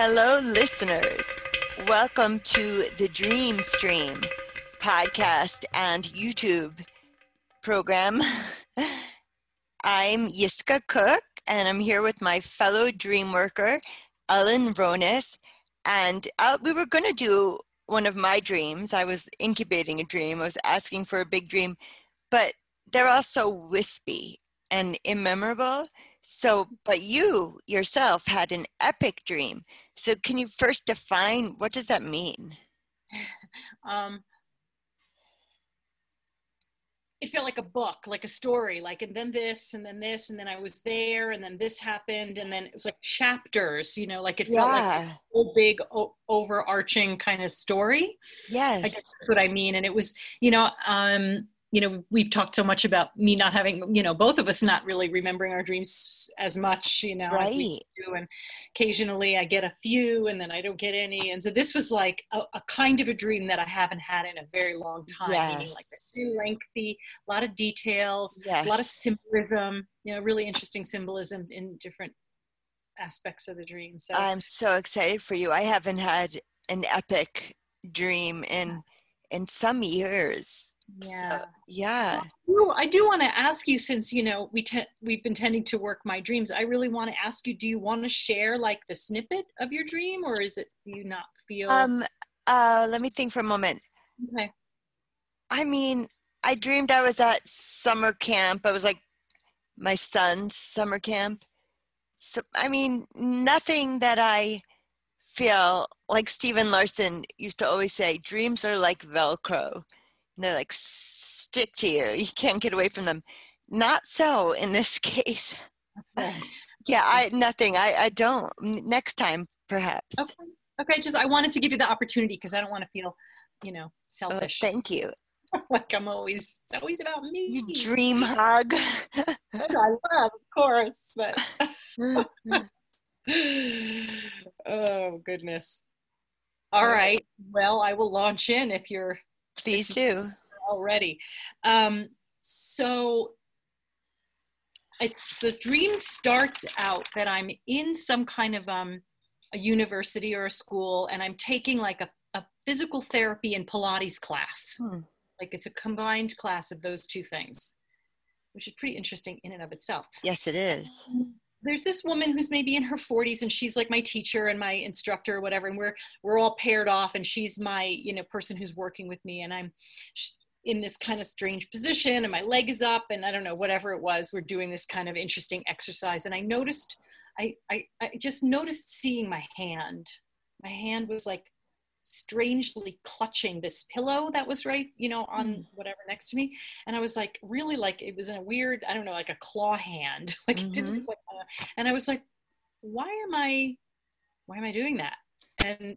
Hello, listeners. Welcome to the Dream Stream podcast and YouTube program. I'm Yiskah Koock, and I'm here with my fellow dream worker, Ellen Ronis. And uh, we were going to do one of my dreams. I was incubating a dream, I was asking for a big dream, but they're all so wispy and immemorable. So, but you yourself had an epic dream. So, can you first define what does that mean? Um, it felt like a book, like a story, like and then this and then this and then I was there and then this happened and then it was like chapters, you know, like it felt Yeah. like a whole big o- overarching kind of story. Yes, I guess that's what I mean. And it was, you know, um, you know, we've talked so much about me not having, you know, both of us not really remembering our dreams as much, you know, Right. do. And occasionally I get a few and then I don't get any. And so this was like a, a kind of a dream that I haven't had in a very long time. Meaning like very lengthy, a lot of details, Yes. a lot of symbolism, you know, really interesting symbolism in different aspects of the dream. So I'm so excited for you. I haven't had an epic dream in in some years. So, yeah. yeah. Well, I do want to ask you since you know we te- we've been tending to work my dreams. I really want to ask you: Do you want to share like the snippet of your dream, or is it do you not feel? Um uh let me think for a moment. okay. I mean, I dreamed I was at summer camp. I was like my son's summer camp. So I mean, nothing that I feel like Stephen Larsen used to always say, dreams are like Velcro. And they like stick to you. You can't get away from them. Not so in this case. Yeah, I nothing. I I don't. Next time, perhaps. Okay. Okay. Just I wanted to give you the opportunity because I don't want to feel, you know, Oh, selfish. thank you. like I'm always it's always about me. You dream hug. I love, of course, but oh goodness. All right. Well, I will launch in if you're Please do. already. Um, so it's the dream starts out that I'm in some kind of um, a university or a school, and I'm taking like a, a physical therapy and Pilates class. Hmm. Like it's a combined class of those two things, which is pretty interesting in and of itself Yes, it is. There's this woman who's maybe in her 40s and she's like my teacher and my instructor or whatever and we're we're all paired off and she's my you know person who's working with me and i'm in this kind of strange position and my leg is up and i don't know whatever it was we're doing this kind of interesting exercise and i noticed i i, I just noticed seeing my hand my hand was like strangely clutching this pillow that was right you know on Mm. whatever next to me and i was like really like it was in a weird i don't know like a claw hand like it didn't Mhm. look like and i was like why am i why am i doing that? And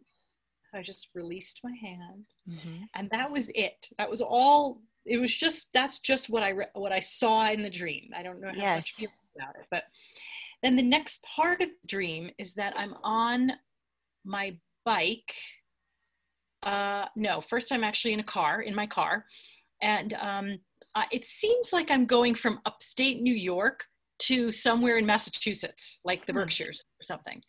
i just released my hand. Mhm. and that was it. That was all it was just that's just what i re- what i saw in the dream. I don't know how Yes. much about it but then the next part of the dream is that i'm on my bike uh no first i'm actually in a car in my car. And um uh, it seems like i'm going from upstate new york to somewhere in massachusetts like the berkshires or something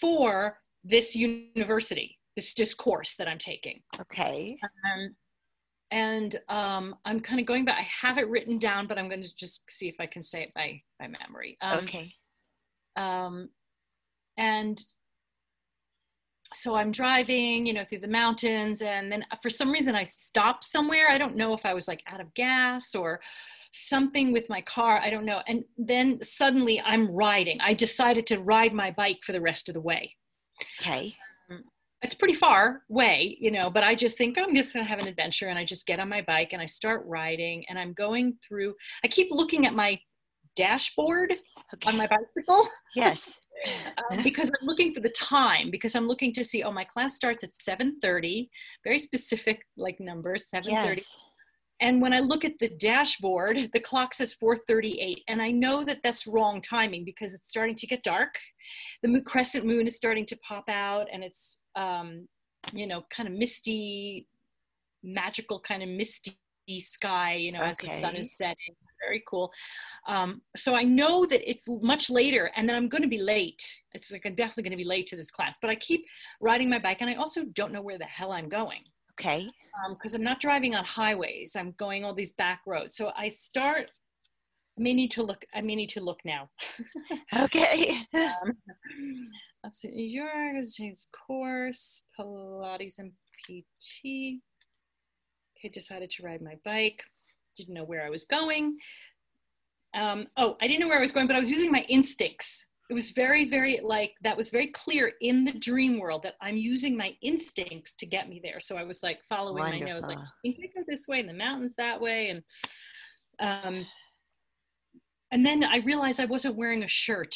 for this university this discourse that i'm taking Okay. um, and um, I'm kind of going back. I have it written down, but I'm going to just see if I can say it by by memory. Um, okay. Um, and so I'm driving, you know, through the mountains, and then for some reason I stopped somewhere. I don't know if I was like out of gas or something with my car. I don't know. And then suddenly I'm riding. I decided to ride my bike for the rest of the way. Okay. it's pretty far way, you know, but I just think I'm just gonna have an adventure and I just get on my bike and I start riding and I'm going through, I keep looking at my dashboard Okay. on my bicycle yes. um, because I'm looking for the time because I'm looking to see, oh, my class starts at 7.30, very specific like numbers, 7.30. Yes. And when I look at the dashboard, the clock says 4:38, and I know that that's wrong timing because it's starting to get dark. The crescent moon is starting to pop out, and it's um, you know kind of misty, magical kind of misty sky. You know, as the sun is setting. very cool. Um, so I know that it's much later and then I'm going to be late. It's like I'm definitely going to be late to this class, but I keep riding my bike and I also don't know where the hell I'm going. Okay. Because um, I'm not driving on highways. I'm going all these back roads. So I start I may need to look. I may need to look now. okay. um, see. Yours James course Pilates and PT. Okay, decided to ride my bike. Didn't know where I was going. Um, oh, I didn't know where I was going, but I was using my instincts. It was very, very like that was very clear in the dream world that I'm using my instincts to get me there. So I was like following Wonderful. my nose, like I think I go this way and the mountains that way, and um, and then I realized I wasn't wearing a shirt.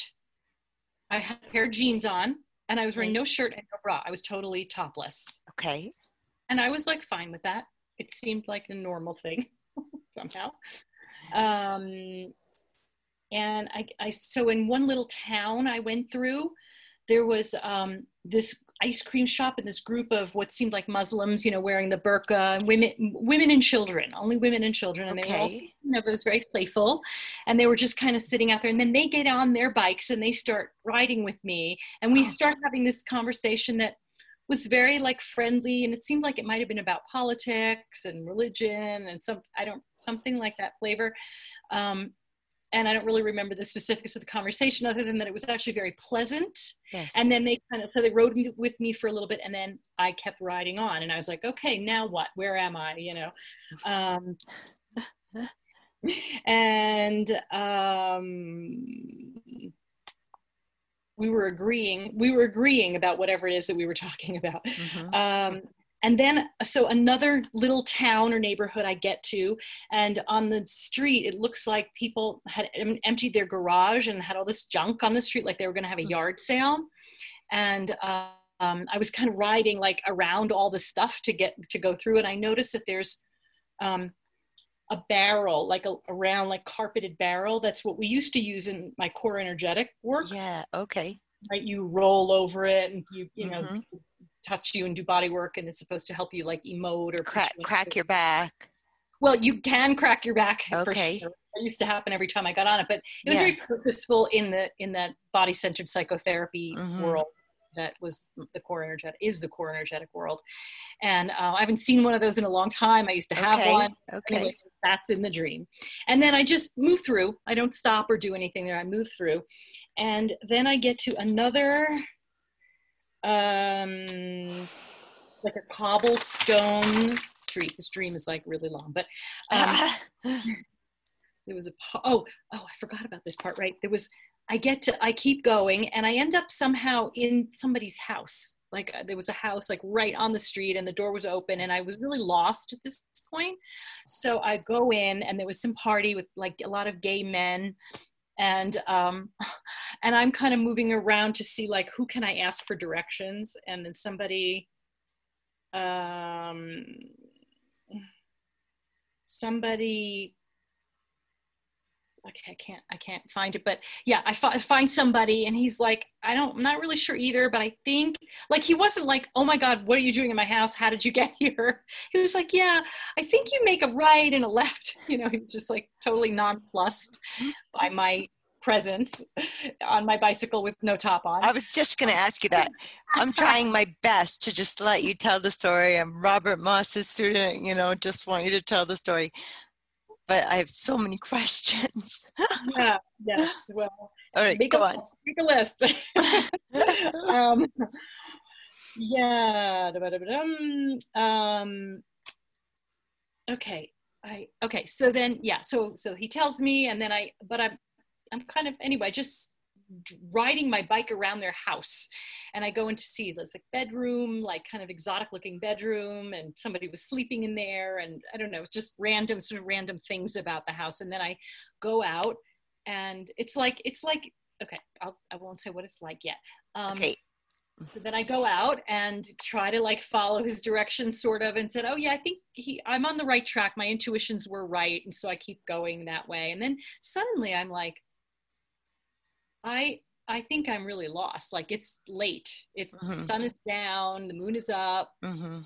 I had a pair of jeans on and I was wearing no shirt and no bra. I was totally topless. Okay. And I was like fine with that. It seemed like a normal thing somehow. Um, and I, I, so in one little town I went through, there was um, this ice cream shop and this group of what seemed like Muslims, you know, wearing the burqa, women, women and children, only women and children, and okay. they were all, you know, it was very playful, and they were just kind of sitting out there, and then they get on their bikes and they start riding with me, and we oh. start having this conversation that was very like friendly, and it seemed like it might have been about politics and religion and some, I don't, something like that flavor. Um, and I don't really remember the specifics of the conversation other than that it was actually very pleasant. Yes. And then they kind of so they rode with me for a little bit, and then I kept riding on, and I was like, okay, now what? Where am I? You know. Um, and um, we were agreeing we were agreeing about whatever it is that we were talking about mm-hmm. um, and then, so another little town or neighborhood I get to, and on the street, it looks like people had emptied their garage and had all this junk on the street, like they were going to have a hmm. yard sale. And um, I was kind of riding like around all the stuff to get to go through, and I noticed that there's um, a barrel, like a, a round, like carpeted barrel. That's what we used to use in my core energetic work. Yeah. Okay. Right. You roll over it, and you you know mm-hmm touch you and do body work and it's supposed to help you like emote or crack, crack your back. Well you can crack your back okay. sure. it used to happen every time i got on it but it was yeah. very purposeful in the in that body centered psychotherapy mm-hmm. world that was the core energetic is the core energetic world. And uh, i haven't seen one of those in a long time. I used to have okay. one. okay. That's in the dream. And then i just move through. I don't stop or do anything there. I move through. And then i get to another um, like a cobblestone street. This dream is like really long, but um, there was a oh oh I forgot about this part. Right, there was. I get to I keep going and I end up somehow in somebody's house. Like uh, there was a house like right on the street and the door was open and I was really lost at this point. So I go in and there was some party with like a lot of gay men and um, and I'm kind of moving around to see like who can I ask for directions, and then somebody, um, somebody okay, I can't, I can't find it, but yeah, I find somebody and he's like, I don't, I'm not really sure either, but I think like, he wasn't like, oh my God, what are you doing in my house? How did you get here? He was like, yeah, I think you make a right and a left. You know, he was just like totally nonplussed by my presence on my bicycle with no top on. I was just going to ask you that. I'm trying my best to just let you tell the story. I'm Robert Moss's student, you know, just want you to tell the story. But I have so many questions. yeah, yes. Well, all right, make go a, on. Make a list. um, yeah. Um, okay. I okay. So then, yeah. So so he tells me, and then I, but I'm I'm kind of anyway just riding my bike around their house. And i go in to see this like bedroom like kind of exotic looking bedroom and somebody was sleeping in there and i don't know just random sort of random things about the house. And then i go out and it's like it's like okay I'll, i won't say what it's like yet. Um, okay. so then i go out and try to like follow his directions sort of and said oh yeah i think he i'm on the right track. My intuitions were right and so i keep going that way. And then suddenly i'm like I I think I'm really lost. Like it's late. It's mm-hmm. the sun is down, the moon is up. Mm-hmm.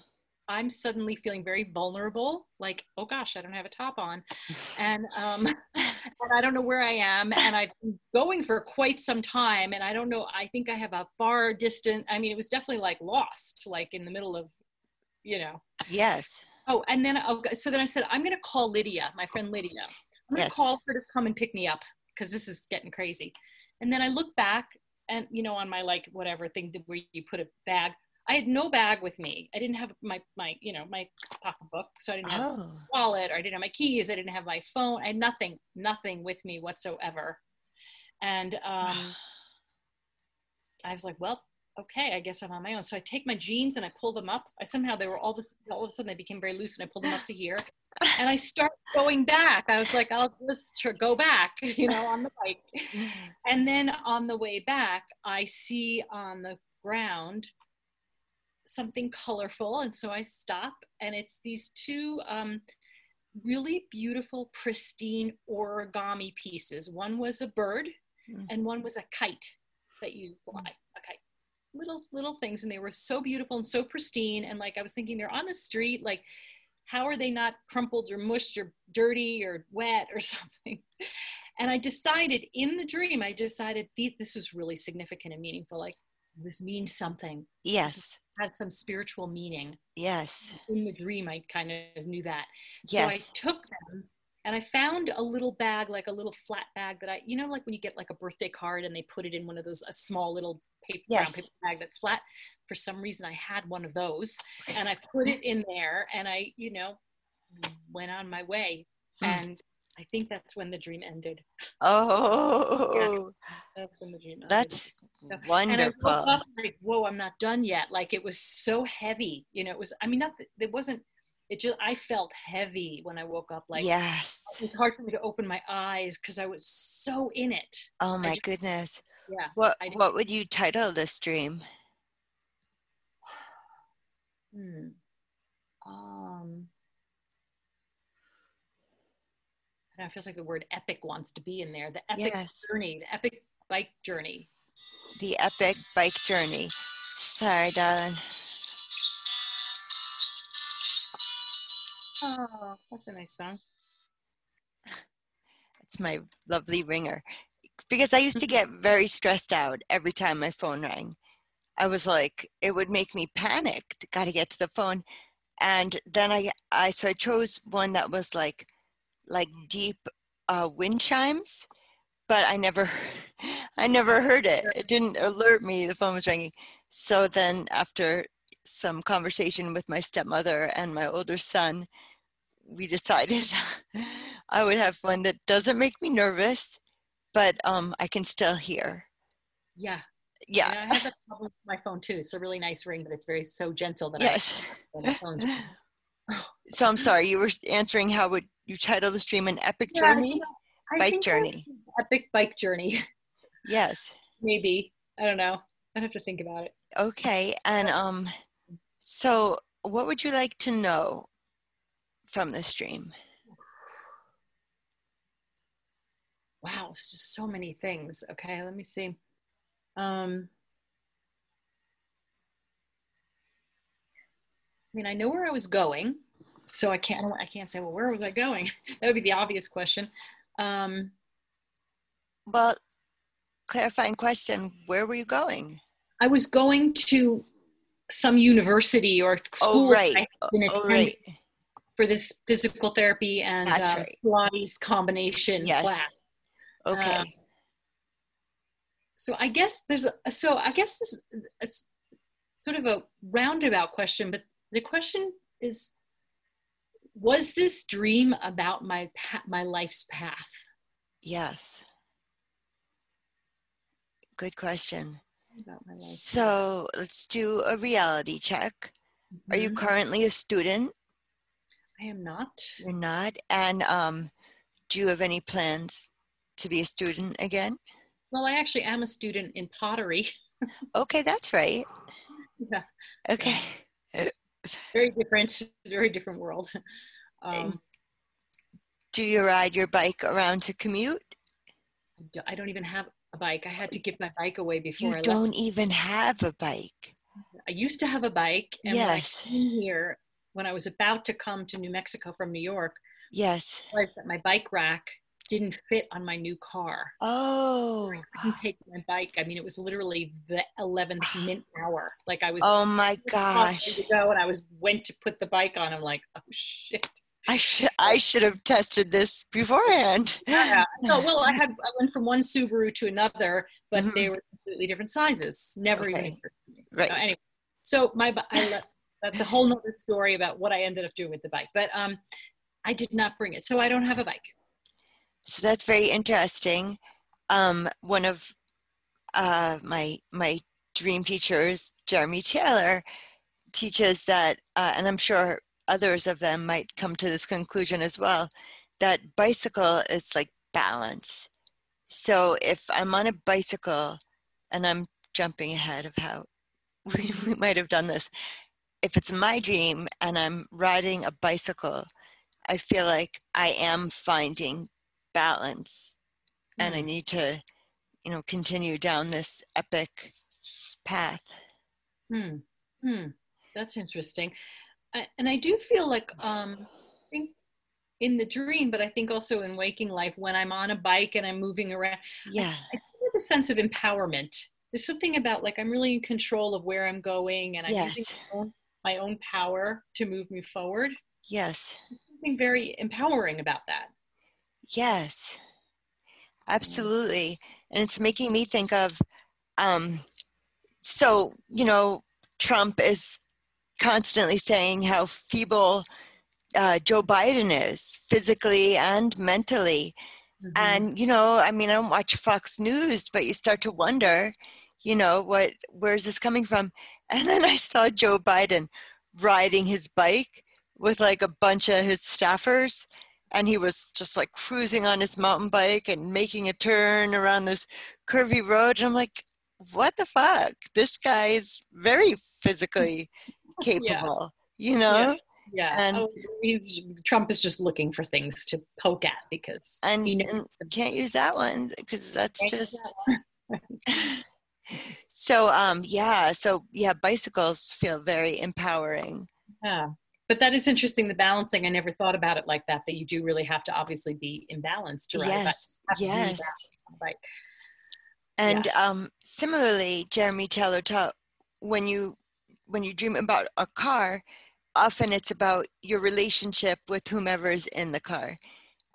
I'm suddenly feeling very vulnerable. Like, oh gosh, I don't have a top on, and um, and I don't know where I am. And I've been going for quite some time. And I don't know, I think I have a far distant, I mean, it was definitely like lost, like in the middle of, you know. Yes. Oh, and then, oh, so then I said, I'm going to call Lydia, my friend Lydia. I'm going to Yes. call her to come and pick me up because this is getting crazy. And then I look back and, you know, on my like whatever thing where you put a bag, I had no bag with me. I didn't have my, my, you know, my pocketbook. So I didn't have Oh. wallet or I didn't have my keys. I didn't have my phone. I had nothing, nothing with me whatsoever. And um, I was like, well, okay, I guess I'm on my own. So I take my jeans and I pull them up. I somehow they were all this, all of a sudden they became very loose and I pulled them up to here. And I start going back. I was like, I'll just go back, you know, on the bike. And then on the way back, I see on the ground something colorful. And so I stop, and it's these two um, really beautiful, pristine origami pieces. One was a bird, Mm. and one was a kite that you fly. A kite. Little, little things. And they were so beautiful and so pristine. And like I was thinking, they're on the street. Like, how are they not crumpled or mushed or dirty or wet or something? And I decided in the dream, I decided "Th- this was really significant and meaningful. Like, this means something, Yes. had some spiritual meaning. Yes. In the dream, I kind of knew that. Yes. So I took them and I found a little bag, like a little flat bag that I, you know, like when you get like a birthday card and they put it in one of those, a small little paper, brown Yes. paper bag that's flat. For some reason, I had one of those and I put it in there and I, you know, went on my way. Mm. And I think that's when the dream ended. Oh, That's when the dream ended. that's I woke wonderful. like, whoa, I'm not done yet. Like it was so heavy. You know, it was, I mean, not, that- it wasn't, it just, I felt heavy when I woke up. Like yes. it's hard for me to open my eyes because I was so in it. Oh my just- goodness. Yeah. What what would you title this dream? Hmm. Um, I don't know, it feels like the word epic wants to be in there. The epic Yes. journey, the epic bike journey. The epic bike journey. Sorry, darling. Oh, that's a nice song. It's my lovely ringer. Because I used to get very stressed out every time my phone rang. I was like, it would make me panic. Got to get to the phone, and then I, I so I chose one that was like, like deep uh, wind chimes, but I never, I never heard it. It didn't alert me the phone was ringing. So then after some conversation with my stepmother and my older son, we decided I would have one that doesn't make me nervous, but um, I can still hear. Yeah. Yeah. And I have that problem with my phone too. It's a really nice ring, but it's very so gentle that Yes. I, So I'm sorry, you were answering how would you title the stream an epic Yeah, journey? you know, I Bike journey. Epic bike journey. Yes. Maybe. I don't know. I'd have to think about it. Okay. And um, so what would you like to know from the stream? Wow, it's just so many things. Okay, let me see. Um, I mean, I know where I was going, so I can't. I can't say, well, where was I going? that would be the obvious question. Um, Well, clarifying question: Where were you going? I was going to some university or school Oh, right. that I had been Oh, right. for this physical therapy and That's um, right. Pilates combination Yes. class. Okay. Uh, So I guess there's a, so I guess this it's sort of a roundabout question, but the question is, was this dream about my pa- my life's path? yes. Good question. About my life. So let's do a reality check. Are you Mhm. currently a student? I am not. You're not. And um, do you have any plans to be a student again? Well, I actually am a student in pottery. Okay, that's right. Yeah. Okay. Very different, very different world. Um, Do you ride your bike around to commute? I don't even have a bike. I had to give my bike away before You I don't even have a bike. I used to have a bike, and when I Yes. came here, when I was about to come to New Mexico from New York, Yes. I realized that my bike rack didn't fit on my new car. Oh. I couldn't take my bike. I mean, it was literally the 11th mint hour. Like I was. Oh my gosh. To go and I was went to put the bike on. I'm like, oh shit. I should I should have tested this beforehand. Yeah. No, well, I had I went from one Subaru to another, but mm-hmm. they were completely different sizes. Never okay. even. Right. anyway, so my I that's a whole nother story about what I ended up doing with the bike. But um, I did not bring it, so I don't have a bike. So that's very interesting. Um, one of uh, my my dream teachers, Jeremy Taylor, teaches that, uh, and I'm sure others of them might come to this conclusion as well, that bicycle is like balance. So if I'm on a bicycle, and I'm jumping ahead of how we, we might have done this, if it's my dream and I'm riding a bicycle, I feel like I am finding balance mm. and I hmm. need to, you know, continue down this epic path. Hmm. Hmm. That's interesting. I, and I do feel like, um, I think in the dream, but I think also in waking life, when I'm on a bike and I'm moving around, yeah, I, I feel a sense of empowerment. There's something about like I'm really in control of where I'm going, and I'm yes. using my own, my own power to move me forward. Yes, There's something very empowering about that. Yes, absolutely. And it's making me think of, um, so, you know, Trump is constantly saying how feeble uh, Joe Biden is physically and mentally. Mm-hmm. And, you know, I mean, I don't watch Fox News, but you start to wonder, you know, what, where's this coming from? And then I saw Joe Biden riding his bike with like a bunch of his staffers and he was just like cruising on his mountain bike and making a turn around this curvy road and i'm like what the fuck this guy is very physically capable yeah. you know? Yeah, yeah. And oh, he's trump is just looking for things to poke at because and, you and can't use that one because that's just that so um yeah so yeah bicycles feel very empowering. Yeah. But that is interesting the balancing. I never thought about it like that that you do really have to obviously be in balance to ride yes. yes. right and yeah. um, similarly jeremy taylor taught when you when you dream about a car often it's about your relationship with whomever is in the car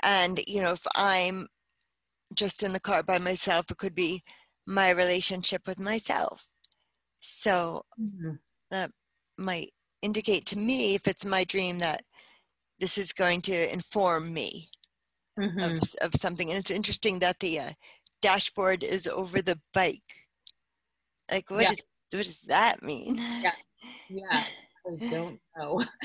and you know if i'm just in the car by myself it could be my relationship with myself so mm-hmm. that might indicate to me if it's my dream that this is going to inform me mm-hmm. of, of something and it's interesting that the uh, dashboard is over the bike like what, yeah. is, what does that mean yeah yeah i don't know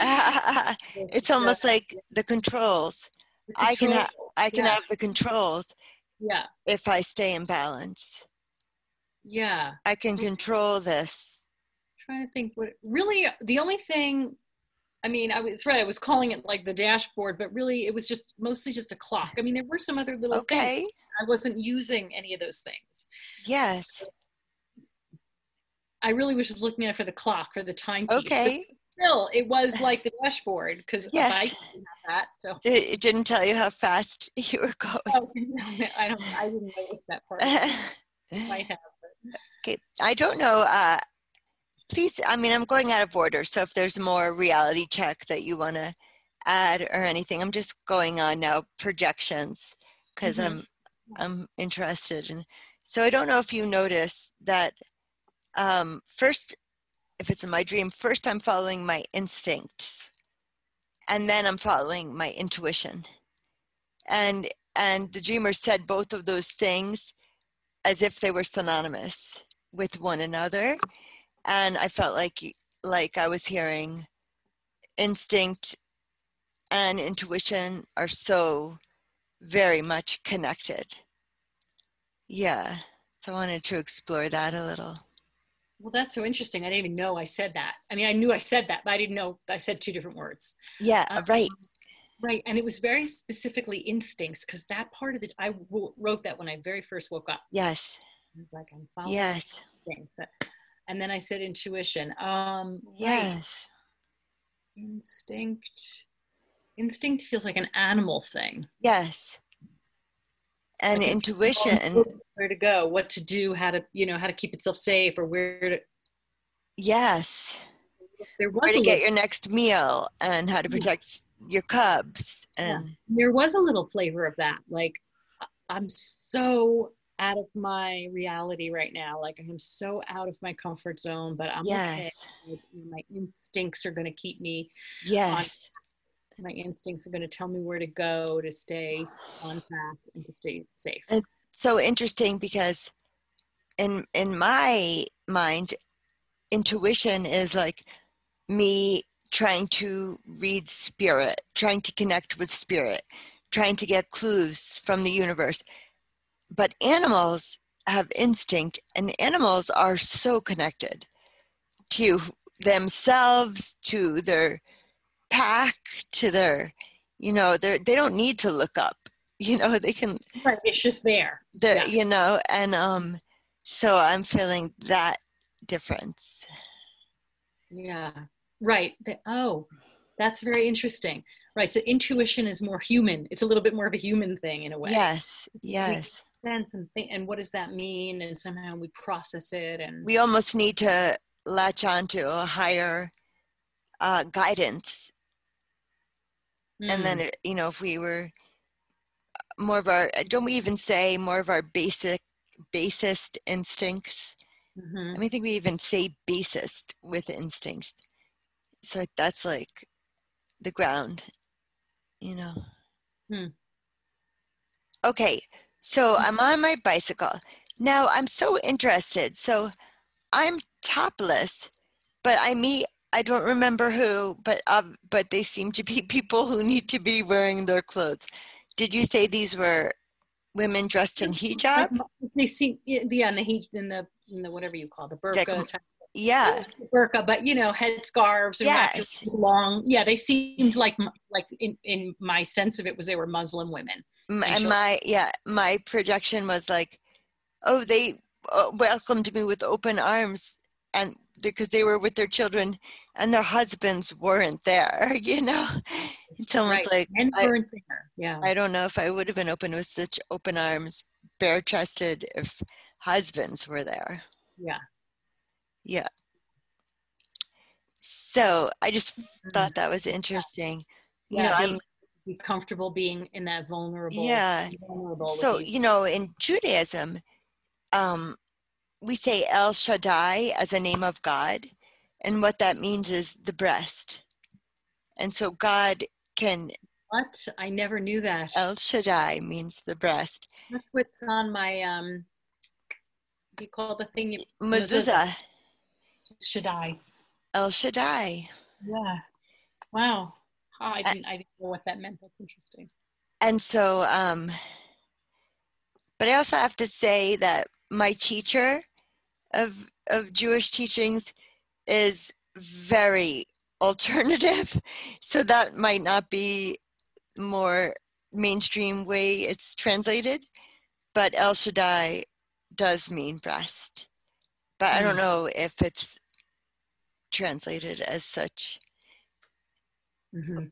it's almost like the controls the i can ha- i can yeah. have the controls yeah if i stay in balance yeah i can control this trying to think what really the only thing I mean, I was right. I was calling it like the dashboard, but really it was just mostly just a clock. I mean, there were some other little okay. things. I wasn't using any of those things. Yes. I really was just looking at it for the clock, for the time. Okay. still, it was like the dashboard because yes. I didn't have that. So. It didn't tell you how fast you were going. Oh, I don't. I didn't notice that part. might have. But. Okay, I don't know. Uh, please, I mean, I'm going out of order. So if there's more reality check that you want to add or anything, I'm just going on now projections because mm-hmm. I'm I'm interested. And so I don't know if you notice that um, first, if it's in my dream, first I'm following my instincts, and then I'm following my intuition. And and the dreamer said both of those things as if they were synonymous with one another and I felt like like I was hearing instinct and intuition are so very much connected. Yeah, so I wanted to explore that a little. Well, that's so interesting. I didn't even know I said that. I mean, I knew I said that, but I didn't know I said two different words. Yeah, um, right. Right, and it was very specifically instincts because that part of it, I wrote that when I very first woke up. Yes. like I'm following yes. Things and then I said intuition. Um, yes. Right. Instinct. Instinct feels like an animal thing. Yes. And intuition. where to go, what to do, how to you know how to keep itself safe, or where to. Yes. There was Where to little, get your next meal and how to Yeah. protect your cubs. Yeah. And there was a little flavor of that. Like I'm so out of my reality right now. Like I'm so out of my comfort zone, but I'm yes. okay. My instincts are going to keep me. Yes. My instincts are going to tell me where to go to stay on track and to stay safe. And- so interesting because in in my mind intuition is like me trying to read spirit trying to connect with spirit trying to get clues from the universe but animals have instinct and animals are so connected to themselves to their pack to their you know they they don't need to look up you know they can Right. It's just there. there Yeah. you know and um so i'm feeling that difference Yeah. Right. The- oh, that's very interesting. Right. So intuition is more human. It's a little bit more of a human thing in a way. yes yes Sense and think, and what does that mean? And somehow we process it and we almost need to latch on to a higher uh, guidance and then Mm. it, you know if we were more of our don't we even say more of our basic basest instincts Mhm. i mean i think we even say basest with instincts so that's like the ground you know Hmm. okay so i'm on my bicycle now i'm so interested so i'm topless but i meet i don't remember who but uh, but they seem to be people who need to be wearing their clothes. Did you say these were women dressed in hijab? they see yeah in the hijab, in the in the whatever you call the burqa Like, type. yeah. Burqa but you know headscarves and Yes. long yeah they seemed like like in, in my sense of it was they were muslim women And and my yeah my projection was like oh they uh, welcomed me with open arms and because they were with their children and their husbands weren't there you know it's almost Right. like and I- weren't there yeah i don't know if i would have been open with such open arms bare chested if husbands were there yeah yeah so i just Mm-hmm. thought that was interesting you yeah know being, i'm be comfortable being in that vulnerable Yeah. vulnerable so you. you know in judaism um we say el shaddai as a name of god and what that means is the breast. And so god can what? I never knew that. El shaddai means the breast. That's what's on my um you call the thing? You mezuzah. Shaddai. El shaddai. Yeah. Wow. Oh, I didn't I didn't know what that meant. That's interesting. and so um but i also have to say that my teacher of of jewish teachings is very alternative. So that might not be more mainstream way it's translated but el shaddai does mean breast. But i don't Mm. know if it's translated as such. Mhm.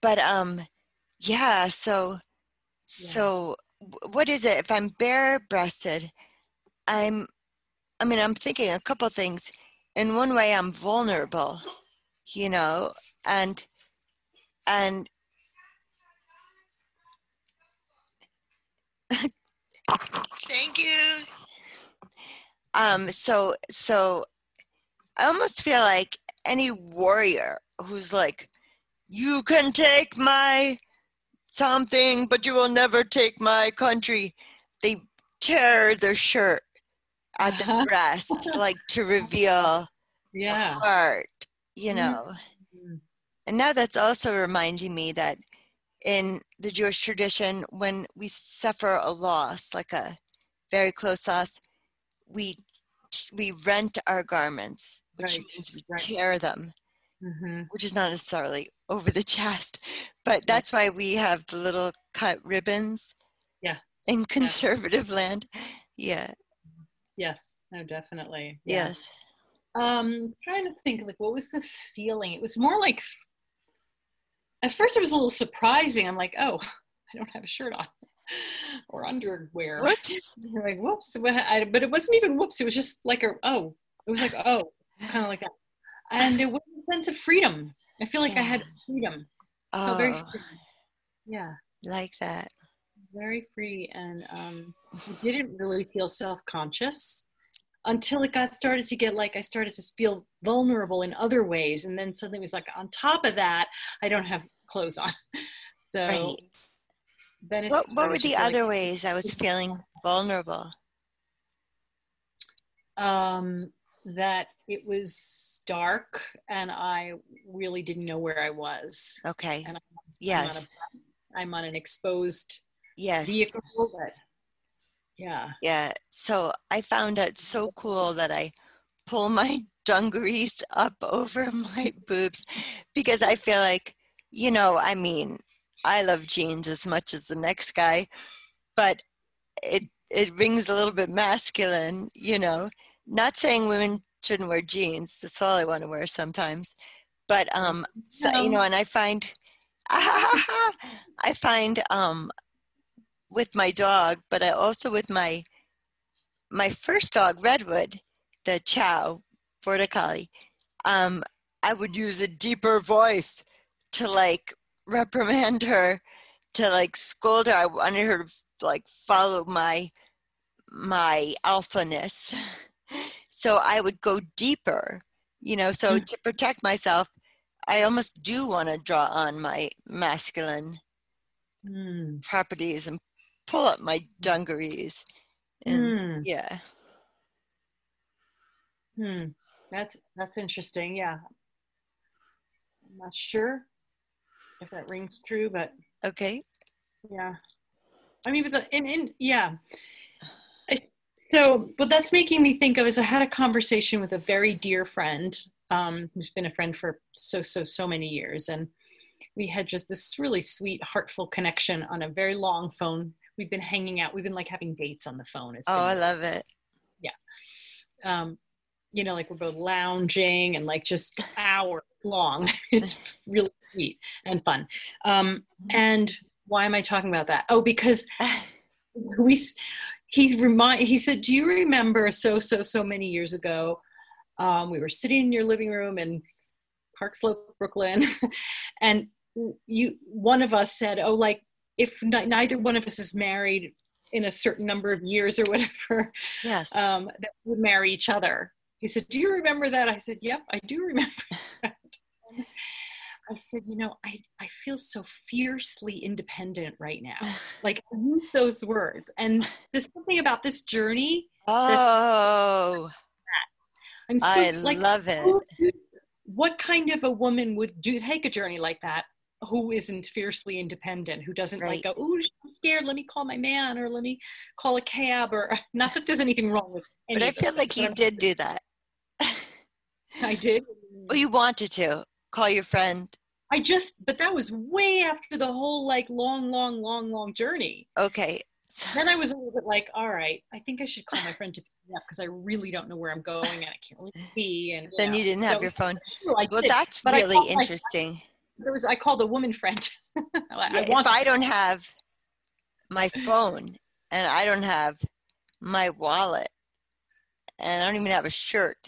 but um yeah so so what is it? If i'm bare breasted i'm i mean i'm thinking a couple things in one way i'm vulnerable you know and and thank you um so so i almost feel like any warrior who's like you can take my something, but you will never take my country. They tear their shirt at the Uh-huh. breast, like to reveal Yeah. heart, you Mhm. know. Mhm. And now that's also reminding me that in the Jewish tradition, when we suffer a loss, like a very close loss, we we rent our garments, which Right, means we right. tear them. Mhm. which is not necessarily over the chest, but that's why we have the little cut ribbons. Yeah. In conservative land. Yeah. Yes. No, definitely. Yeah. Yes. Um, trying to think like what was the feeling? It was more like at first it was a little surprising. I'm like, oh, I don't have a shirt on. or underwear. Whoops. like whoops, but it wasn't even whoops. It was just like a oh, it was like oh, kind of like that. And there was a sense of freedom. I feel like yeah. I had freedom. Oh, very free. yeah, like that. Very free, and um, didn't really feel self conscious until it got started to get like I started to feel vulnerable in other ways, and then suddenly it was like on top of that, I don't have clothes on. So right. then what, what were the other ways I was feeling vulnerable? Um, that it was dark and I really didn't know where I was. Okay. And I'm, yes. I'm on, a, I'm on an exposed yes. vehicle that yeah. Yeah. So I found it so cool that I pull my dungarees up over my boobs because I feel like, you know, I mean, I love jeans as much as the next guy, but it it rings a little bit masculine, you know. Not saying women shouldn't wear jeans. That's all I want to wear sometimes. But um, so, you know, and I find I find um with my dog, but I also with my my first dog, Redwood, the Chow Border Collie. Um, I would use a deeper voice to like reprimand her, to like scold her. I wanted her to like follow my my alphaness. so I would go deeper, you know. So mm. to protect myself, I almost do want to draw on my masculine mm. properties and pull up my dungarees. And mm. yeah. Hmm. That's that's interesting. Yeah. I'm not sure if that rings true, but okay. Yeah. I mean, but the in in yeah. I, so, what that's making me think of is I had a conversation with a very dear friend um, who's been a friend for so so so many years, and we had just this really sweet, heartful connection on a very long phone we've been hanging out. We've been like having dates on the phone. It's oh, I love it. Yeah. Um, you know, like we're both lounging and like just hours long. it's really sweet and fun. Um, and why am I talking about that? Oh, because we he remind he said, "Do you remember so so so many years ago? Um, we were sitting in your living room in Park Slope, Brooklyn, and you one of us said, "Oh, like if neither one of us is married in a certain number of years or whatever, yes, um, that would marry each other. He said, "Do you remember that?" I said, "Yep, I do remember." I said, "You know, I I feel so fiercely independent right now. like I use those words, and there's something about this journey. Oh, I'm so I like, love it. What kind of a woman would do take a journey like that? Who isn't fiercely independent, who doesn't right. like go, oh, I'm scared, let me call my man or let me call a cab or not that there's anything wrong with But I feel like you did do that. I did. Well, you wanted to call your friend. I just, but that was way after the whole like long, long, long, long journey. Okay. Then I was a little bit like, all right, I think I should call my friend to pick me up because I really don't know where I'm going and I can't really see. And you then know, you didn't have so, your phone. Well, did, that's really interesting there was I called a woman friend. I yeah, if I don't have my phone and I don't have my wallet and I don't even have a shirt.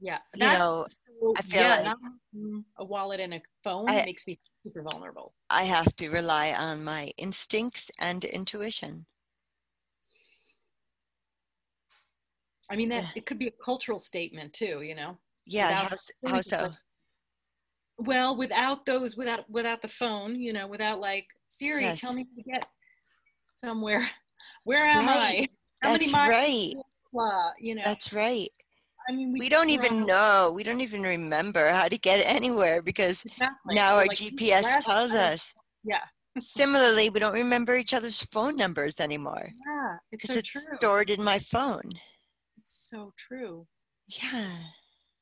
Yeah, you know, so, I feel yeah, like a wallet and a phone I, makes me super vulnerable. I have to rely on my instincts and intuition. I mean that yeah. it could be a cultural statement too, you know. Yeah, how, how so? Well without those without without the phone you know without like siri yes. tell me to get somewhere where am right. i how that's many right uh, you know that's right I mean, we, we don't even know. We don't even remember how to get anywhere because exactly. now our like, GPS tells us. Yeah. Similarly, we don't remember each other's phone numbers anymore. Yeah, it's so it's true. stored in my phone. It's so true. Yeah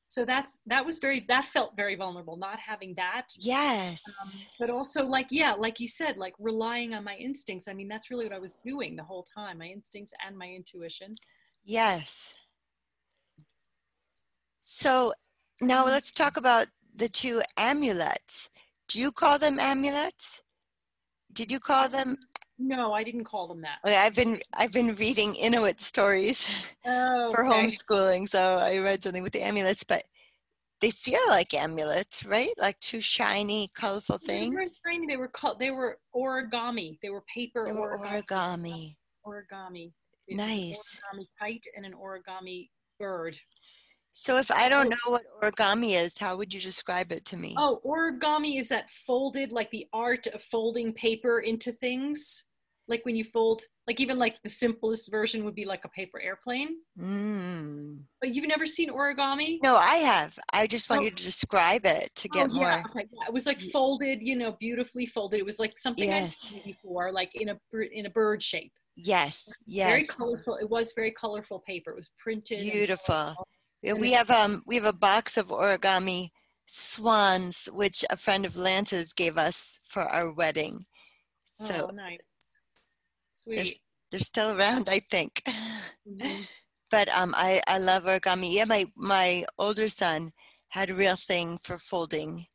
so that's that was very that felt very vulnerable not having that. Yes. um, but also like yeah like you said like relying on my instincts. I mean that's really what i was doing the whole time my instincts and my intuition. Yes. So now mm-hmm. let's talk about the two amulets. Do you call them amulets? Did you call them No, I didn't call them that. Okay, I've been I've been reading Inuit stories Oh, for okay. homeschooling, so I read something with the amulets, but they feel like amulets, right? Like two shiny, colorful things. They weren't tiny. They were called. They were origami. They were paper They were origami. origami. Origami. It was an Nice. Origami kite and an origami bird. So if I don't know what origami is, how would you describe it to me? Oh, origami is that folded, like the art of folding paper into things. Like when you fold, like even like the simplest version would be like a paper airplane. Mm. But you've never seen origami? No, I have. I just want Oh. you to describe it to get oh, more. Yeah, okay, yeah. It was like folded, you know, beautifully folded. It was like something I've seen before, like in a in a bird shape. Yes, Yes. Very colorful. It was very colorful paper. It was printed. beautiful. Yeah, and We have um we have a box of origami swans, which a friend of Lance's gave us for our wedding. So oh, nice. They're, they're still around, I think. Mhm. But um, I I love origami. Yeah, my my older son had a real thing for folding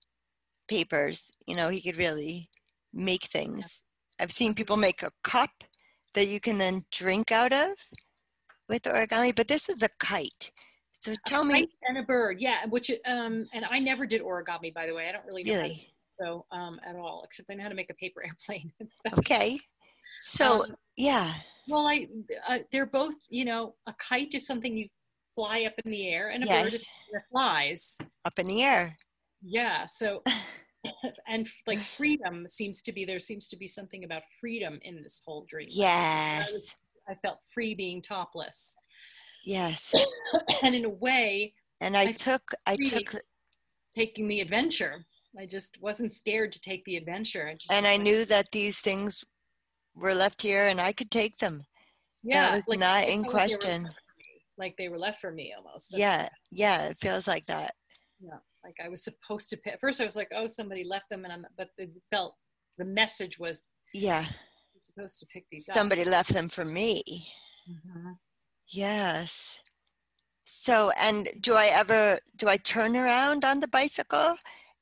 papers. You know, he could really make things. I've seen people make a cup that you can then drink out of with origami. But this was a kite. So tell me, Kite and a bird, yeah. Which um, and I never did origami, by the way. I don't really know really? so um at all, except I know how to make a paper airplane. Okay. So Um, yeah, well, I uh, they're both, you know, a kite is something you fly up in the air, and a bird is that flies. up in the air. Yeah. So, and like freedom seems to be there seems to be something about freedom in this whole dream. Yes. I felt free being topless, Yes. and in a way, And I I took I took taking the adventure. I just wasn't scared to take the adventure. I and I knew that these things were left here and I could take them. yeah, that was like, not in they question. me, Like they were left for me almost. Yeah. Yeah, it feels like that. Yeah, like I was supposed to pay. At first, I was like, "Oh, somebody left them," and I'm. But it felt the message was Yeah. Supposed to pick these up. Somebody left them for me. Mhm. Yes. So, and do I ever do I turn around on the bicycle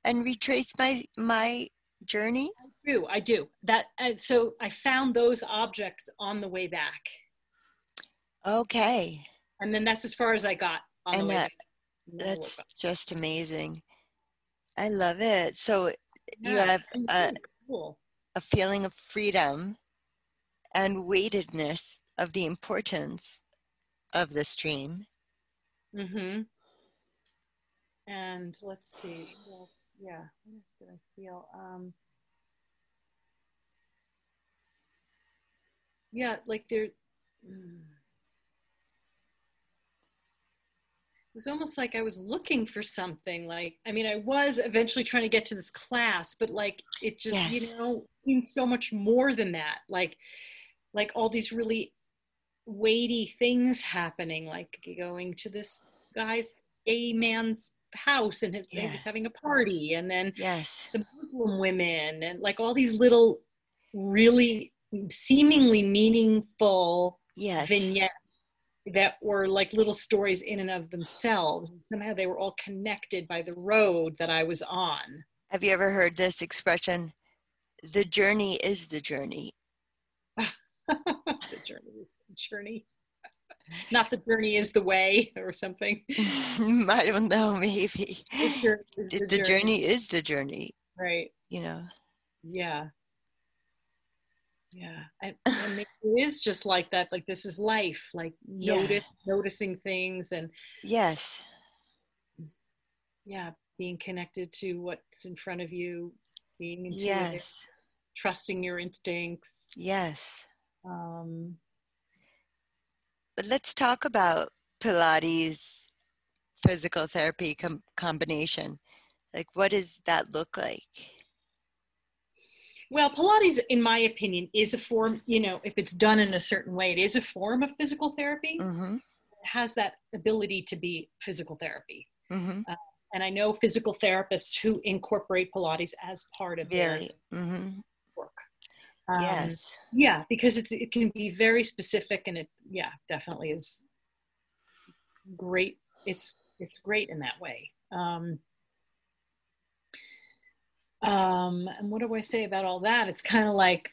and retrace my my journey? I do. I do that. And so I found those objects on the way back, Okay. and then that's as far as I got on And the way that, back. That's back. just amazing. I love it. So you have a, cool. a feeling of freedom and weightedness of the importance of the stream. Mm-hmm. And let's see. What? Yeah. What else did I feel? Um, yeah, like there. mm. It was almost like I was looking for something. Like, I mean, I was eventually trying to get to this class, but like it just, Yes. you know, seemed so much more than that. Like, like all these really weighty things happening, like going to this guy's gay man's house and Yeah. was having a party, and then Yes. the Muslim women, and like all these little, really seemingly meaningful Yes. vignettes that were like little stories in and of themselves. And somehow they were all connected by the road that I was on. Have you ever heard this expression? The journey is the journey. the journey is the journey. Not the journey is the way or something. I don't know, maybe. The journey is The, the journey is the journey, Right. you know. Yeah. Yeah. And, and maybe it is just like that. Like this is life. Like Yeah. notice noticing things and Yes. yeah, being connected to what's in front of you, being intuitive, Yes. trusting your instincts. Yes. Um, But let's talk about Pilates physical therapy com- combination. Like, what does that look like? well, Pilates, in my opinion, is a form, you know, if it's done in a certain way, it is a form of physical therapy. Mm-hmm. It has that ability to be physical therapy. Mm-hmm. And I know physical therapists who incorporate Pilates as part of their Mm-hmm. Um, yes. Yeah, because it's it can be very specific, and it yeah definitely is great. It's it's great in that way. Um, um, and what do I say about all that? It's kind of like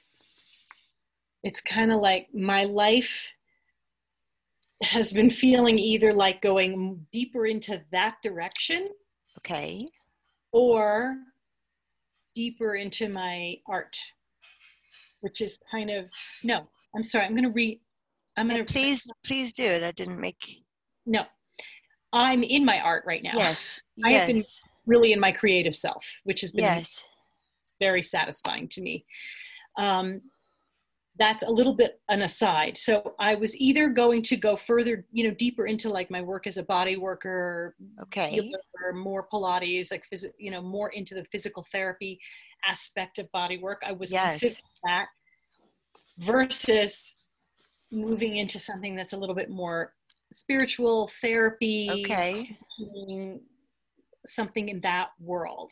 it's kind of like my life has been feeling either like going deeper into that direction Okay. or deeper into my art which is kind of no i'm sorry i'm going to read i'm going to please, please do. That didn't make. no i'm in my art right now Yes. I have been- really in my creative self which has been Yes. very satisfying to me um, that's a little bit an aside so i was either going to go further you know deeper into like my work as a body worker Okay. healer, or more pilates like phys- you know more into the physical therapy aspect of body work i was Yes. That versus moving into something that's a little bit more spiritual therapy Okay. something in that world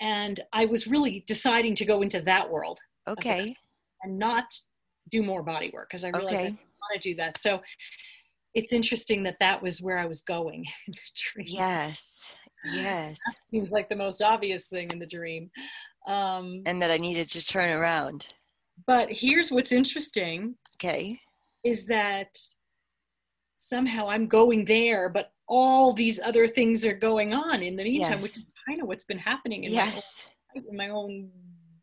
and i was really deciding to go into that world Okay. and not do more body work because i realized i didn't want to do that so it's interesting that that was where i was going in the dream Yes. Yes. seems like the most obvious thing in the dream um, And that I needed to turn around. but here's what's interesting Okay. is that somehow i'm going there but all these other things are going on in the meantime Yes. which is kind of what's been happening in Yes. my own, in my own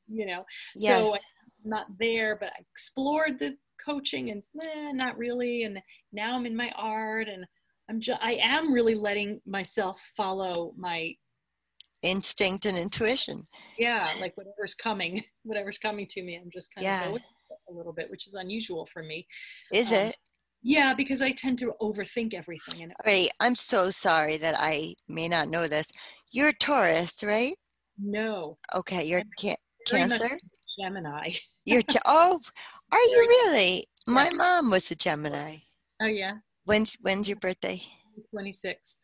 you know Yes. So I'm not there, but I explored the coaching and eh, not really. And now I'm in my art and I'm just, I am really letting myself follow my, Instinct and intuition. yeah, like whatever's coming, whatever's coming to me. I'm just kind Yeah. of going a little bit, which is unusual for me. Is Um, it? Yeah, because I tend to overthink everything. And All right. I'm so sorry that I may not know this. You're a Taurus, right? no, Okay. You're ca- Cancer. Gemini. You're oh, are you really? My mom was a Gemini. Oh yeah, When's when's your birthday? 26th.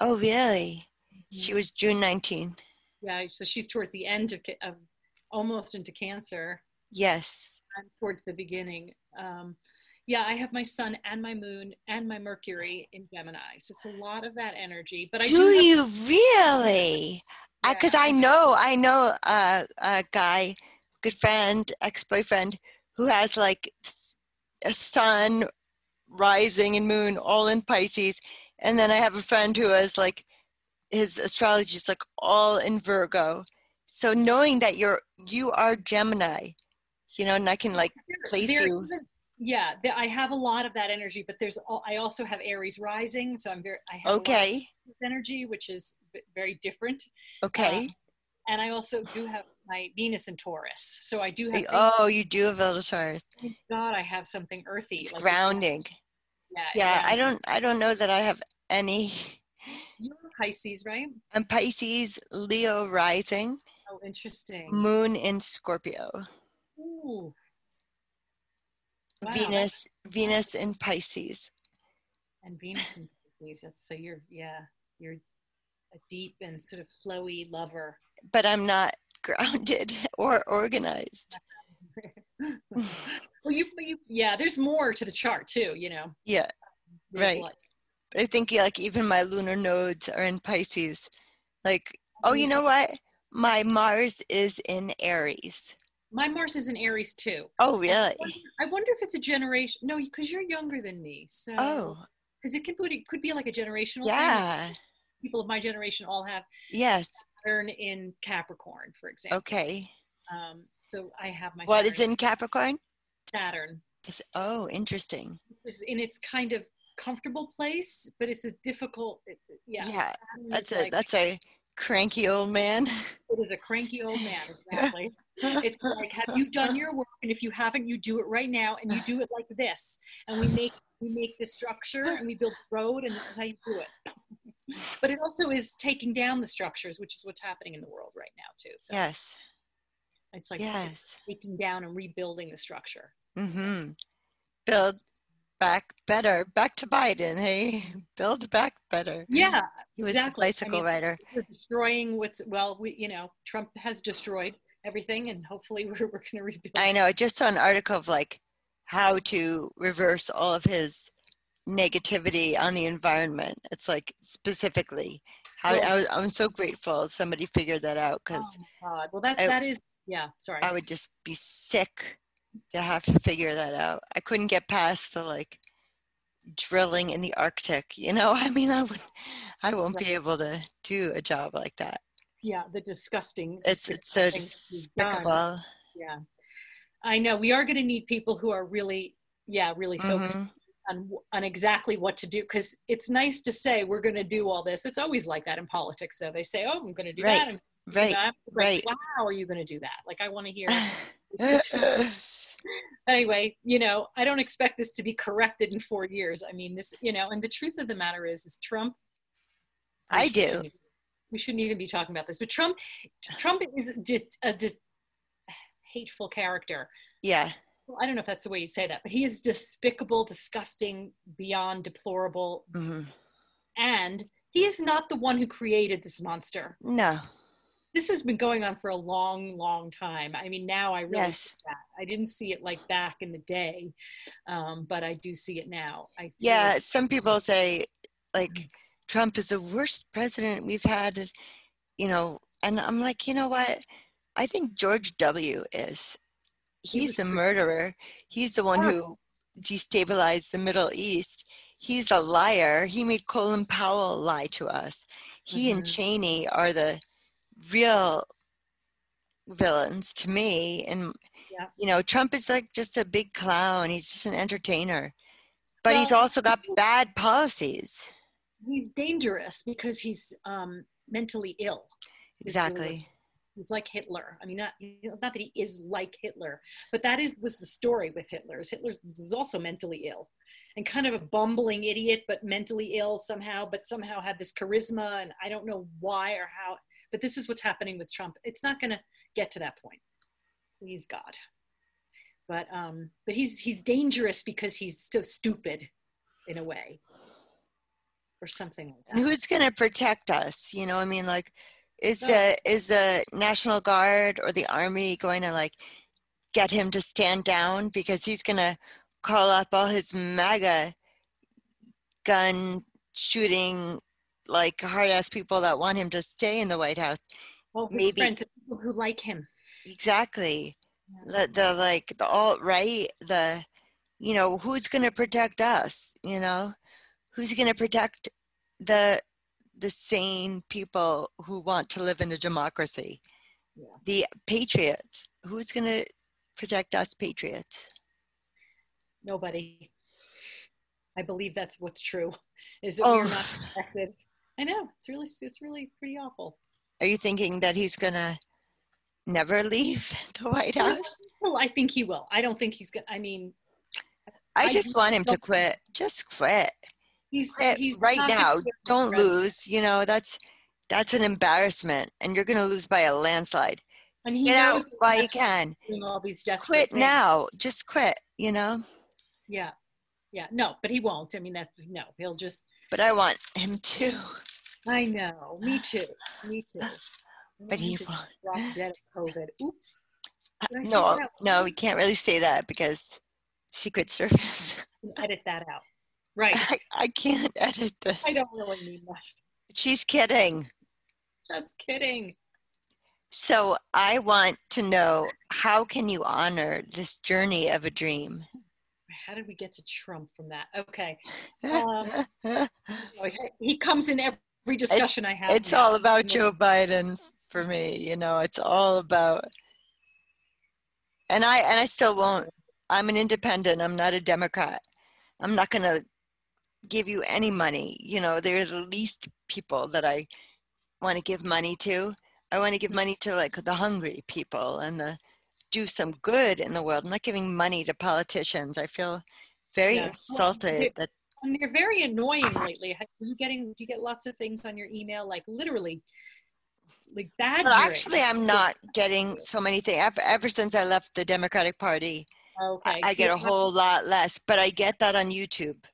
Oh, really? Mm-hmm. She was June 19. Yeah, so she's towards the end of, of almost into Cancer. Yes. I'm towards the beginning. Um, yeah, I have my sun and my moon and my Mercury in Gemini, so it's a lot of that energy. But I Do do have- you really? Because Yeah, I know, I know a, a guy, good friend, ex-boyfriend, who has like a sun rising and moon all in Pisces, and then I have a friend who has like his astrology is like all in Virgo. So knowing that you're you are Gemini, you know, and I can like place there you. Yeah, I have a lot of that energy, but there's I also have Aries rising, so I'm very I have a lot of Okay, energy, which is very different. okay. Um, and I also do have my Venus in Taurus, so I do have. Oh, you do have a little Taurus. thank God, I have something earthy. It's like- grounding. Yeah, Yeah, I don't I don't know that I have any You're Pisces, right? I'm Pisces, Leo rising, Oh, interesting. moon in Scorpio, Ooh. Wow, Venus, Venus in Pisces. and Venus in Pisces. That's so you're yeah you're a deep and sort of flowy lover. But I'm not grounded or organized. well, you, you yeah. There's more to the chart too. You know. Yeah, There's Right. but I think like even my lunar nodes are in Pisces. Like, oh, you know what? My Mars is in Aries. my Mars is in Aries too. Oh, really? I wonder if it's a generation. No, because you're younger than me. So Oh, because it could be it could be like a generational. thing. yeah. People of my generation all have Yes. Saturn in Capricorn, for example. Okay. Um, so I have my What is Saturn, in Capricorn? Saturn. Is- Oh, interesting. is in its kind of comfortable place, but it's a difficult. It, yeah, Yeah, That's a like, that's a cranky old man. it is a cranky old man. Exactly. it's like, have you done your work? And if you haven't, you do it right now, and you do it like this. And we make we make the structure, and we build the road, and this is how you do it. But it also is taking down the structures, which is what's happening in the world right now too. So Yes. it's like Yes. taking down and rebuilding the structure. Mm-hmm. Build back better. Back to Biden, hey? Build back better. Yeah, He was exactly. I bicycle mean, rider. we're destroying what's well we you know trump has destroyed everything and hopefully we're, we're going to rebuild I know. I just saw an article of like how to reverse all of his negativity on the environment. It's like specifically how I was, I'm so grateful somebody figured that out because oh god well that I- that is yeah sorry I would just be sick to have to figure that out. I couldn't get past the like drilling in the Arctic. You know, I mean, I would, I won't right. be able to do a job like that. Yeah, the disgusting. It's it's so despicable. Yeah, I know. We are going to need people who are really, yeah, really focused mm-hmm on, on exactly what to do because it's nice to say we're going to do all this it's always like that in politics though they say oh i'm going to do right. that right that. right wow are you going to do that like i want to hear anyway you know i don't expect this to be corrected in four years i mean this you know and the truth of the matter is is trump i do we shouldn't even be talking about this but trump trump is just a just hateful character yeah well, I don't know if that's the way you say that, but he is despicable, disgusting, beyond deplorable. Mm-hmm. And he is not the one who created this monster. No. This has been going on for a long, long time. I mean, now I really yes. I didn't see it like back in the day, um, but I do see it now. I yeah, some people say like mm-hmm. Trump is the worst president we've had, you know, and I'm like, you know what? I think George W. is he's a murderer. He's the one who destabilized the Middle East. He's a liar. He made Colin Powell lie to us. He mm-hmm. and Cheney are the real villains to me. And, yeah. you know, Trump is like just a big clown. He's just an entertainer. But well, he's also got bad policies. He's dangerous because he's um, mentally ill. Exactly he's like Hitler. I mean, not not that he is like Hitler, but that is was the story with Hitler. Is Hitler was also mentally ill, and kind of a bumbling idiot, but mentally ill somehow. But somehow had this charisma, and I don't know why or how. But this is what's happening with Trump. It's not going to get to that point. Please God. But um, but he's he's dangerous because he's so stupid, in a way, or something like that. And who's going to protect us? You know, I mean, like is the is the National Guard or the Army going to like get him to stand down because he's going to call up all his MAGA gun shooting like hard ass people that want him to stay in the White House. Well, maybe friends, people who like him. Exactly. Yeah. The, the like the alt right, the you know, who's going to protect us? You know, who's going to protect the the sane people who want to live in a democracy. Yeah. The patriots. Who's going to protect us patriots? Nobody. I believe that's what's true. Is that oh. we're not protected. I know it's really it's really pretty awful. Are you thinking that he's gonna never leave the White House? Well, I think he will. I don't think he's gonna. I mean, I, I just want him to quit. Just quit he's, he's right now don't lose you know that's that's an embarrassment and you're going to lose by a landslide I mean, you know why you can all these quit things. now just quit you know yeah yeah no but he won't i mean that no he'll just but i want him to i know me too me too but he won't dead of covid oops no no we can't really say that because secret service edit that out Right. I, I can't edit this. I don't really mean that. She's kidding. Just kidding. So I want to know how can you honor this journey of a dream? How did we get to Trump from that? Okay. Um, he comes in every discussion it's, I have. It's now. all about Joe Biden for me. You know, it's all about. And I and I still won't. I'm an independent. I'm not a Democrat. I'm not going to give you any money. You know, they're the least people that I want to give money to. I want to give money to like the hungry people and the do some good in the world. I'm not giving money to politicians. I feel very yeah. insulted well, that and they're very annoying lately. Are you getting Do you get lots of things on your email like literally like bad. Well, actually, I'm not getting so many things ever, ever since I left the Democratic Party. Okay, I, I get a whole lot less, but I get that on YouTube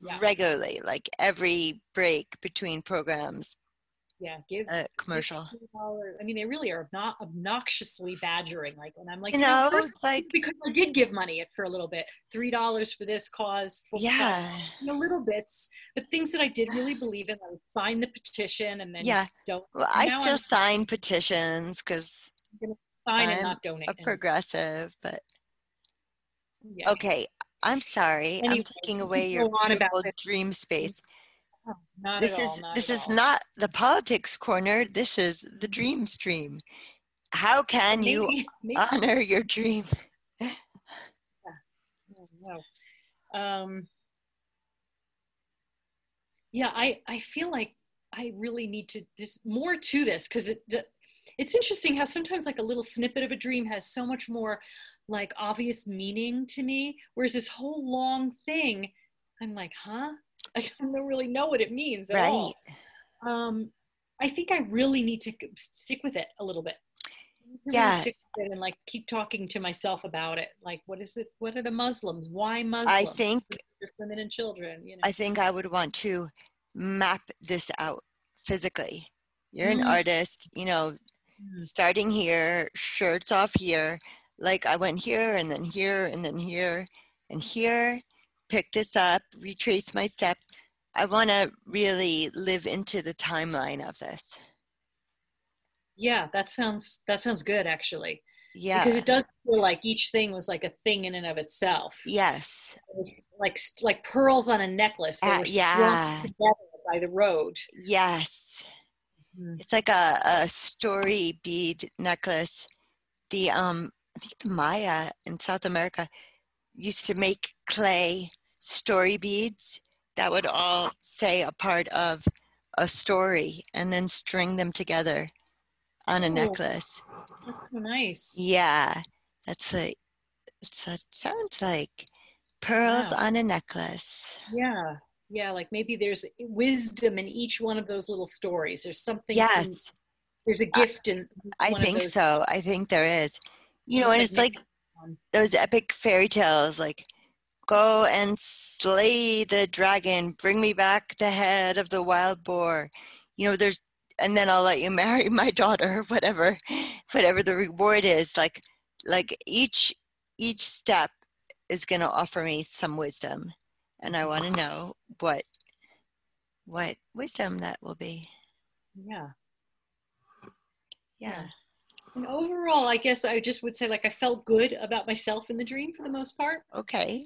yeah. regularly, like every break between programs. Yeah, give a commercial. I mean, they really are not obnoxiously badgering. Like, and I'm like, you know, it's like because I did give money for a little bit, three dollars for this cause. For yeah, you know, little bits, but things that I did really believe in. I would sign the petition and then yeah, don't. Well, I still I'm, sign petitions because sign I'm and not donate. A progressive, but Yeah. Okay, I'm sorry. I'm taking away your on about dream space. Not This is all, not this is all. not the politics corner. This is the dream stream. How can you Maybe- maybe- honor your dream? no, no. Um, yeah, I I feel like I really need to. There's more to this because it. It's interesting how sometimes like a little snippet of a dream has so much more like obvious meaning to me, whereas this whole long thing, I'm like, huh? I don't really know what it means at Right. all. Um, I think I really need to stick with it a little bit. Yeah. stick with it and like keep talking to myself about it. Like, what is it? What are the Muslims? Why Muslims? I think Just women and children. You know. I think I would want to map this out physically. You're an Mm. artist, you know, Mm. starting here, shirts off here. Like I went here and then here and then here and here, pick this up, retrace my steps. I want to really live into the timeline of this. Yeah, that sounds that sounds good actually. Yeah. Because it does feel like each thing was like a thing in and of itself. yes. Like like pearls on a necklace. They Uh, were yeah. together by the road. Yes. Mhm. It's like a, a story bead necklace. The um I think the Maya in South America used to make clay story beads that would all say a part of a story and then string them together on a Oh. necklace. That's so nice. Yeah. That's what that's what it sounds like. Pearls Wow. on a necklace. Yeah. Yeah, like maybe there's wisdom in each one of those little stories. There's something. Yes. there's a gift in. I think so. I think there is. You know, and it's like those epic fairy tales like go and slay the dragon. Bring me back the head of the wild boar. You know there's and then i'll let you marry my daughter whatever whatever the reward is. Like like each each step is going to offer me some wisdom and i want to know what what wisdom that will be. Yeah. yeah. And overall, I guess I just would say like I felt good about myself in the dream for the most part. okay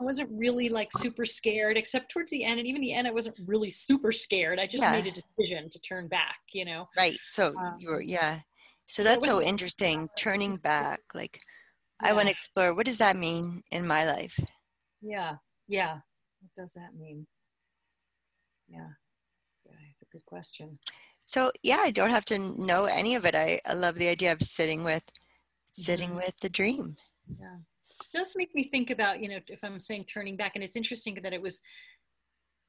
I wasn't really like super scared, except towards the end. And even the end, I wasn't really super scared. I just Yeah. made a decision to turn back, you know? right so Um, you were yeah so that's so interesting turning back like I want to explore what does that mean in my life? Yeah. Yeah. What does that mean? Yeah. Yeah, it's a good question. So yeah, I don't have to know any of it. I, I love the idea of sitting with sitting Mhm. with the dream. Yeah. Does make me think about, you know, if I'm saying turning back, and it's interesting that it was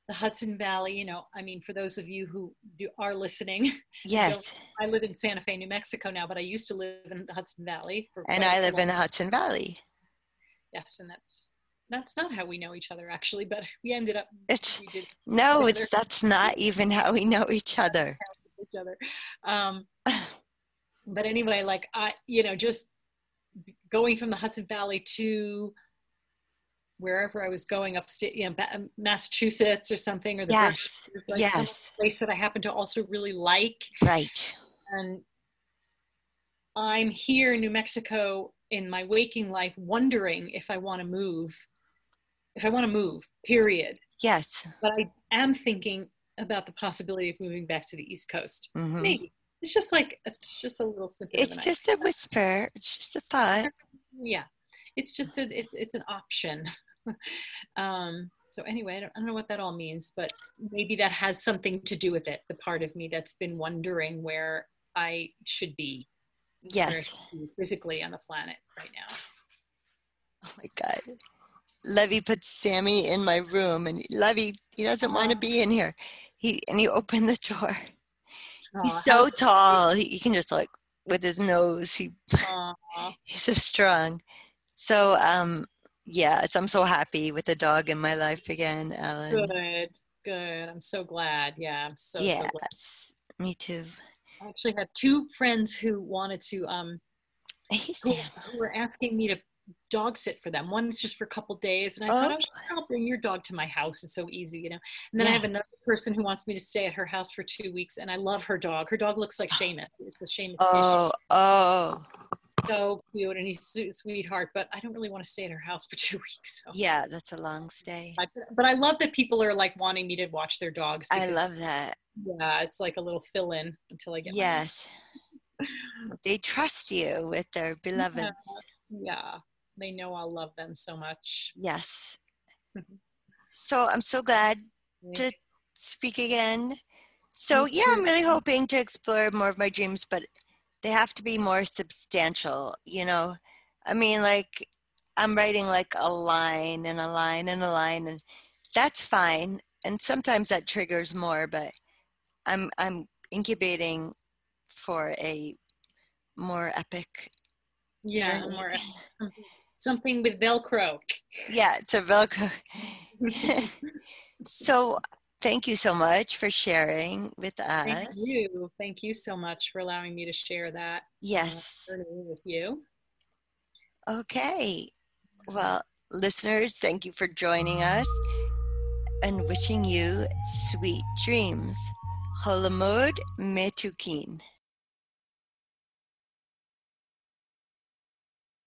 the Hudson Valley, you know, I mean, for those of you who do, are listening, Yes. I live in Santa Fe, New Mexico now, but I used to live in the Hudson Valley. For And I live in the Hudson Valley. Yes, and that's that's not how we know each other actually, but we ended up It's no, it's that's not even how we know each other. each other. Um, but anyway, like I, you know, just going from the Hudson Valley to wherever I was going upstate, you know, Massachusetts or something, or the Yes. Like Yes. place that I happen to also really like. Right. And I'm here in New Mexico in my waking life, wondering if I want to move, if I want to move, period. Yes. But I am thinking about the possibility of moving back to the East Coast. Mhm. Maybe it's just like it's just a little snippet. It's just a whisper. It's just a thought. yeah, it's just a it's it's an option. um, so anyway, I don't, I don't know what that all means, but maybe that has something to do with it. The part of me that's been wondering where I should be, Yes. should be physically on the planet right now. Oh my God. Levy puts Sammy in my room and Levy, he doesn't want to be in here. He and he opened the door. He's so tall. He, he can just like with his nose. He he's so strong. So um yeah, I'm so happy with the dog in my life again, Ellen. good, good. I'm so glad. Yeah, I'm so so glad. Me too. I actually had two friends who wanted to um who, who were asking me to dog sit for them. One's just for a couple days, and I thought, Oh. oh, sure, I'll bring your dog to my house. It's so easy, you know. And then I have another person who wants me to stay at her house for two weeks, and I love her dog. Her dog looks like Seamus. It's a Seamus. Oh, oh. so cute and he's a sweetheart, but I don't really want to stay at her house for two weeks. So. Yeah, that's a long stay. But, but I love that people are like wanting me to watch their dogs. I love that. Yeah, it's like a little fill in until I get. Yes. They trust you with their beloveds. Yeah, they know I'll love them so much. Yes. So I'm so glad to speak again. So yeah, I'm really hoping to explore more of my dreams, but they have to be more substantial, you know. I mean like I'm writing like a line and a line and a line and that's fine. And sometimes that triggers more, but I'm I'm incubating for a more epic Yeah, more something, something with Velcro. Yeah, it's a Velcro. so thank you so much for sharing with us. Thank you. Thank you so much for allowing me to share that uh, Yes. journey with you. Okay. Well, listeners, thank you for joining us and wishing you sweet dreams. Holamod Metukin.